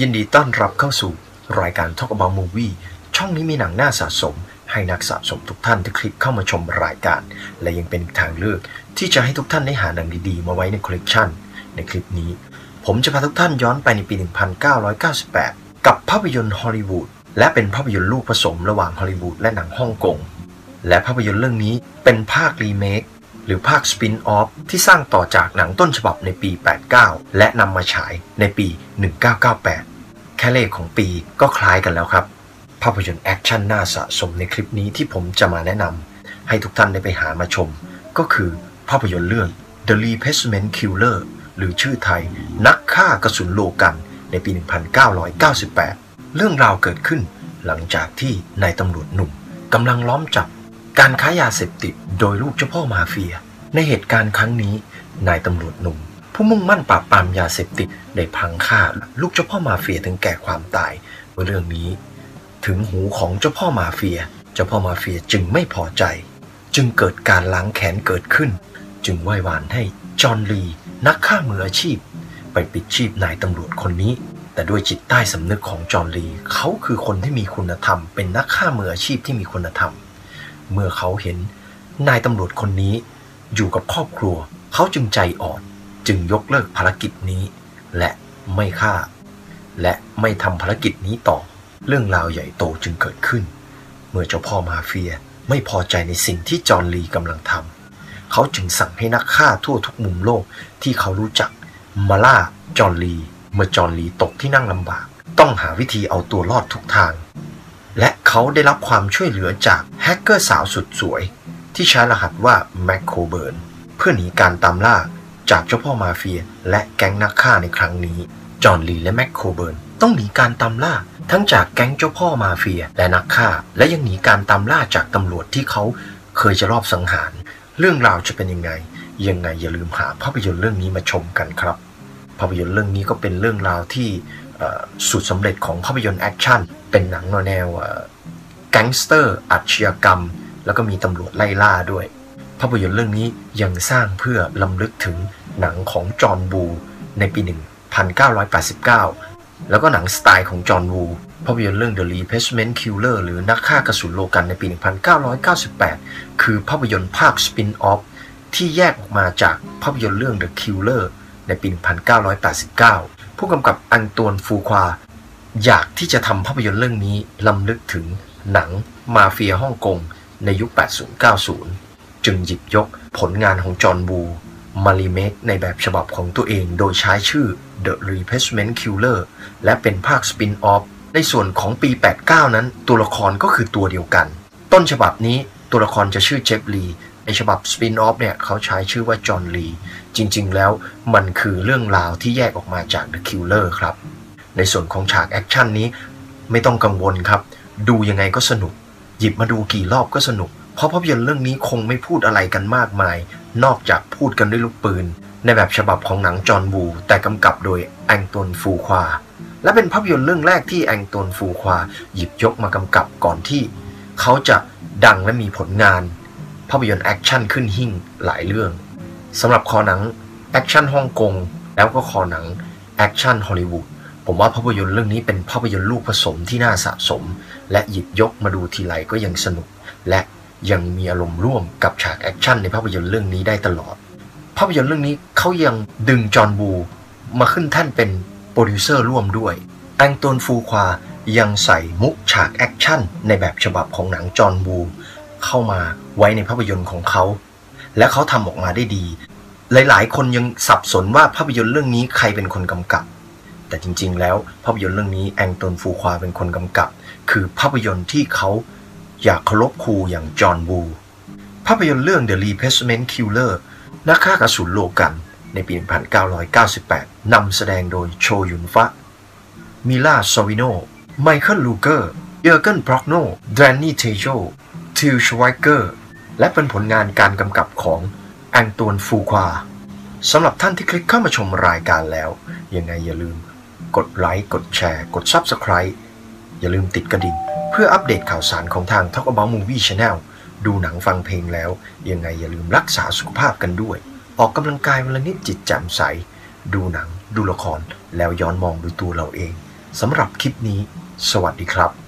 ยินดีต้อนรับเข้าสู่รายการ Talk About Movie ช่องนี้มีหนังน่าสะสม ให้นักสะสมทุกท่านที่คลิกเข้ามาชมรายการ และยังเป็นทางเลือก ที่จะให้ทุกท่านได้หาหนังดีๆ มาไว้ในคอลเลกชันในคลิปนี้ ผมจะพาทุกท่านย้อนไปในปี 1998 กับภาพยนตร์ฮอลลีวูดและเป็นภาพยนตร์ลูกผสมระหว่างฮอลลีวูดและหนังฮ่องกงและภาพยนตร์เรื่องนี้เป็นภาครีเมคหรือภาค spin-off ที่สร้างต่อจากหนังต้นฉบับในปี 89 และนำมาฉายในปี 1998 ตัวเลขของปีก็คล้ายกันแล้วครับ ภาพยนตร์แอคชั่นน่าสะสมในคลิปนี้ที่ผมจะมาแนะนำให้ทุกท่านได้ไปหามาชม ก็คือภาพยนตร์เรื่อง The Replacement Killer หรือชื่อไทย นักฆ่ากระสุนโลกันตร์ในปี 1998 เรื่องราวเกิดขึ้นหลังจากที่นายตำรวจหนุ่มกำลังล้อมจับการค้ายาเสพติดโดยลูกเจ้าพ่อมาเฟีย ในเหตุการณ์ครั้งนี้นายตำรวจหนุ่ม ผู้มุ่งมั่นปราบปรามยาเสพติดได้พังฆ่าลูกเจ้าพ่อมาเฟียถึงแก่ความตายเรื่องนี้ ถึงหูของเจ้าพ่อมาเฟีย เจ้าพ่อมาเฟียจึงไม่พอใจ จึงเกิดการล้างแค้นเกิดขึ้น จึงไหว้วานให้จอห์นลีนักฆ่ามืออาชีพ ไปปิดชีพนายตำรวจคนนี้ แต่ด้วยจิตใต้สำนึกของจอห์นลีเขาคือคนที่มีคุณธรรม เป็นนักฆ่ามืออาชีพที่มีคุณธรรม เมื่อเขาเห็นนายตำรวจคนนี้อยู่กับครอบครัว เขาจึงใจอ่อน จึงยกเลิกภารกิจนี้ และไม่ฆ่า และไม่ทำภารกิจนี้ต่อ เรื่องราวใหญ่โตจึงเกิดขึ้น เมื่อเจ้าพ่อมาเฟียไม่พอใจในสิ่งที่จอห์นลีกำลังทำเขาจึงสั่งให้นักฆ่าทั่วทุกมุมโลกที่เขารู้จักมาล่าจอห์นลี เมื่อจอห์นลีตกที่นั่งลำบาก ต้องหาวิธีเอาตัวรอดทุกทาง และเขาได้รับความช่วยเหลือจากแฮกเกอร์สาวสุดสวย ที่ใช้รหัสว่า Meg Coburn เพื่อหนีการตามล่า จากเจ้าพ่อมาเฟีย และแก๊งนักฆ่าในครั้งนี้ จอห์นลีและ Meg Coburn ต้องหนีการตามล่า ทั้งจากแก๊งเจ้าพ่อมาเฟียและนักฆ่า และยังหนีการตามล่าจากตำรวจที่เขาเคยจะลอบสังหาร เรื่องราวจะเป็นยังไง ยังไงอย่าลืมหาภาพยนตร์เรื่องนี้มาชมกันครับ ภาพยนตร์เรื่องนี้ก็เป็นเรื่องราวที่สูตรสำเร็จของภาพยนตร์แอคชั่น เป็นหนังแนวแก๊งสเตอร์อาชญากรรม แล้วก็มีตำรวจไล่ล่าด้วย ภาพยนตร์เรื่องนี้ยังสร้างเพื่อรำลึกถึงหนังของจอห์นวูในปี 1989 แล้วก็หนังสไตล์ของจอห์นวูภาพยนตร์เรื่อง The Replacement Killer หรือนักฆ่ากระสุนโลกันตร์ในปี 1998 คือภาพยนตร์ภาค spin-off ที่แยกออกมาจากภาพยนตร์เรื่อง The Killer ในปี 1989 ผู้กำกับอังตวนฟูควา อยากที่จะทำภาพยนตร์เรื่องนี้ลำลึกถึงหนังมาเฟียฮ่องกงในยุค 80-90 จึงหยิบยกผลงานของจอห์นบูมารีเมคในแบบฉบับของตัวเองโดยใช้ชื่อ The Replacement Killer และเป็นภาคสปินออฟในส่วนของปี 89 นั้น ตัวละครก็คือตัวเดียวกัน ต้นฉบับนี้ตัวละครจะชื่อเจฟลีในฉบับ spin-off เนี่ยเขาใช้ชื่อว่าจอห์นลีจริงๆ แล้วมันคือเรื่องราวที่แยกออกมาจาก The Killer ครับ ในส่วนของฉากแอคชั่นนี้ไม่ต้องกังวลครับ ดูยังไงก็สนุก หยิบมาดูกี่รอบก็สนุก เพราะภาพยนตร์เรื่องนี้คงไม่พูดอะไรกันมากมาย นอกจากพูดกันด้วยลูกปืน ในแบบฉบับของหนังจอห์นวูแต่กำกับโดยแองตวนฟูควา และเป็นภาพยนตร์เรื่องแรกที่แองตวนฟูควา หยิบยกมากำกับก่อนที่ เขาจะดังและมีผลงาน ภาพยนตร์แอคชั่นขึ้นหิ้งหลายเรื่องสำหรับคอหนังแอคชั่นฮ่องกงแล้วก็คอหนังแอคชั่นฮอลลีวูดผมว่าภาพยนตร์เรื่องนี้เป็นภาพยนตร์ลูกผสมที่น่าสะสม และหยิบยกมาดูทีไรก็ยังสนุกและ ยังมีอารมณ์ร่วมกับฉากแอคชั่นในภาพยนตร์เรื่องนี้ได้ตลอด ภาพยนตร์เรื่องนี้เขายังดึงจอห์นวูมาขึ้นแท่นเป็นโปรดิวเซอร์ร่วมด้วยแองตนฟูควายังใส่มุกฉากแอคชั่นในแบบฉบับของหนังจอห์นบูเข้ามาไว้ในภาพยนตร์ของเขา และเขาทำออกมาได้ดี หลายๆ คนยังสับสนว่าภาพยนตร์เรื่องนี้ใครเป็นคนกำกับ แต่จริงๆ แล้วภาพยนตร์เรื่องนี้แองตนฟูควาเป็นคนกำกับ คือภาพยนตร์ที่เขา อยากเคารพครูอย่างจอห์นบูภาพยนตร์เรื่อง The Replacement Killer นักฆ่ากระสุนโลกัน ในปี 1998 นำแสดงโดยโชยุนฟะ มิราซอร์วิโน ไมเคิลรูเกอร์ เยอร์เกนพร็อคนาวแดนนี่เทรโฮทิลชไวเกอร์ และเป็นผลงานการกำกับของแองตวนฟูควาสำหรับท่านที่คลิกเข้ามาชมรายการแล้ว ยังไงอย่าลืม กดไลค์ กดแชร์ กด Subscribe อย่าลืมติดกระดิ่ง เพื่ออัปเดตข่าวสารของทาง Talk About Movie Channel ดูหนังฟังเพลงแล้ว ยังไงอย่าลืมรักษาสุขภาพกันด้วย ออกกำลังกายวันละนิดจิตแจ่มใส ดูหนัง ดูละคร แล้วย้อนมองดูตัวเราเองสำหรับคลิปนี้ สวัสดีครับ